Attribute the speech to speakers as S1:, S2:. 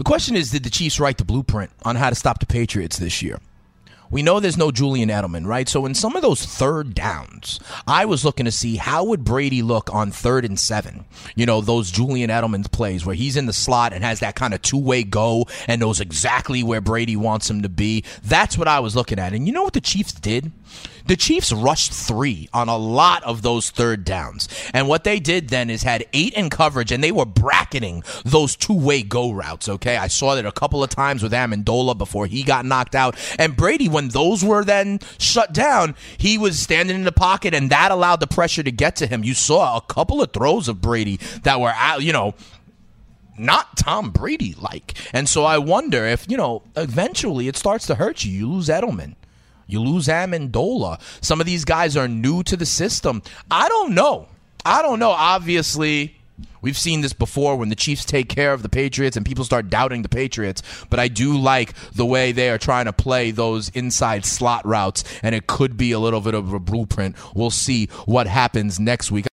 S1: The question is, did the Chiefs write the blueprint on how to stop the Patriots this year? We know there's no Julian Edelman, right? So in some of those third downs, I was looking to see how would Brady look on third and seven. You know, those Julian Edelman plays where he's in the slot and has that kind of two-way go and knows exactly where Brady wants him to be. That's what I was looking at. And you know what the Chiefs did? The Chiefs rushed three on a lot of those third downs. And what they did then is had eight in coverage and they were bracketing those two way go routes. Okay. I saw that a couple of times with Amendola before he got knocked out. And Brady, when those were then shut down, he was standing in the pocket and that allowed the pressure to get to him. You saw a couple of throws of Brady that were out, you know, not Tom Brady like. And so I wonder if, you know, eventually it starts to hurt you. You lose Edelman. You lose Amendola. Some of these guys are new to the system. I don't know. I don't know. Obviously, We've seen this before when the Chiefs take care of the Patriots and people start doubting the Patriots. But I do like the way they are trying to play those inside slot routes, and it could be a little bit of a blueprint. We'll see what happens next week.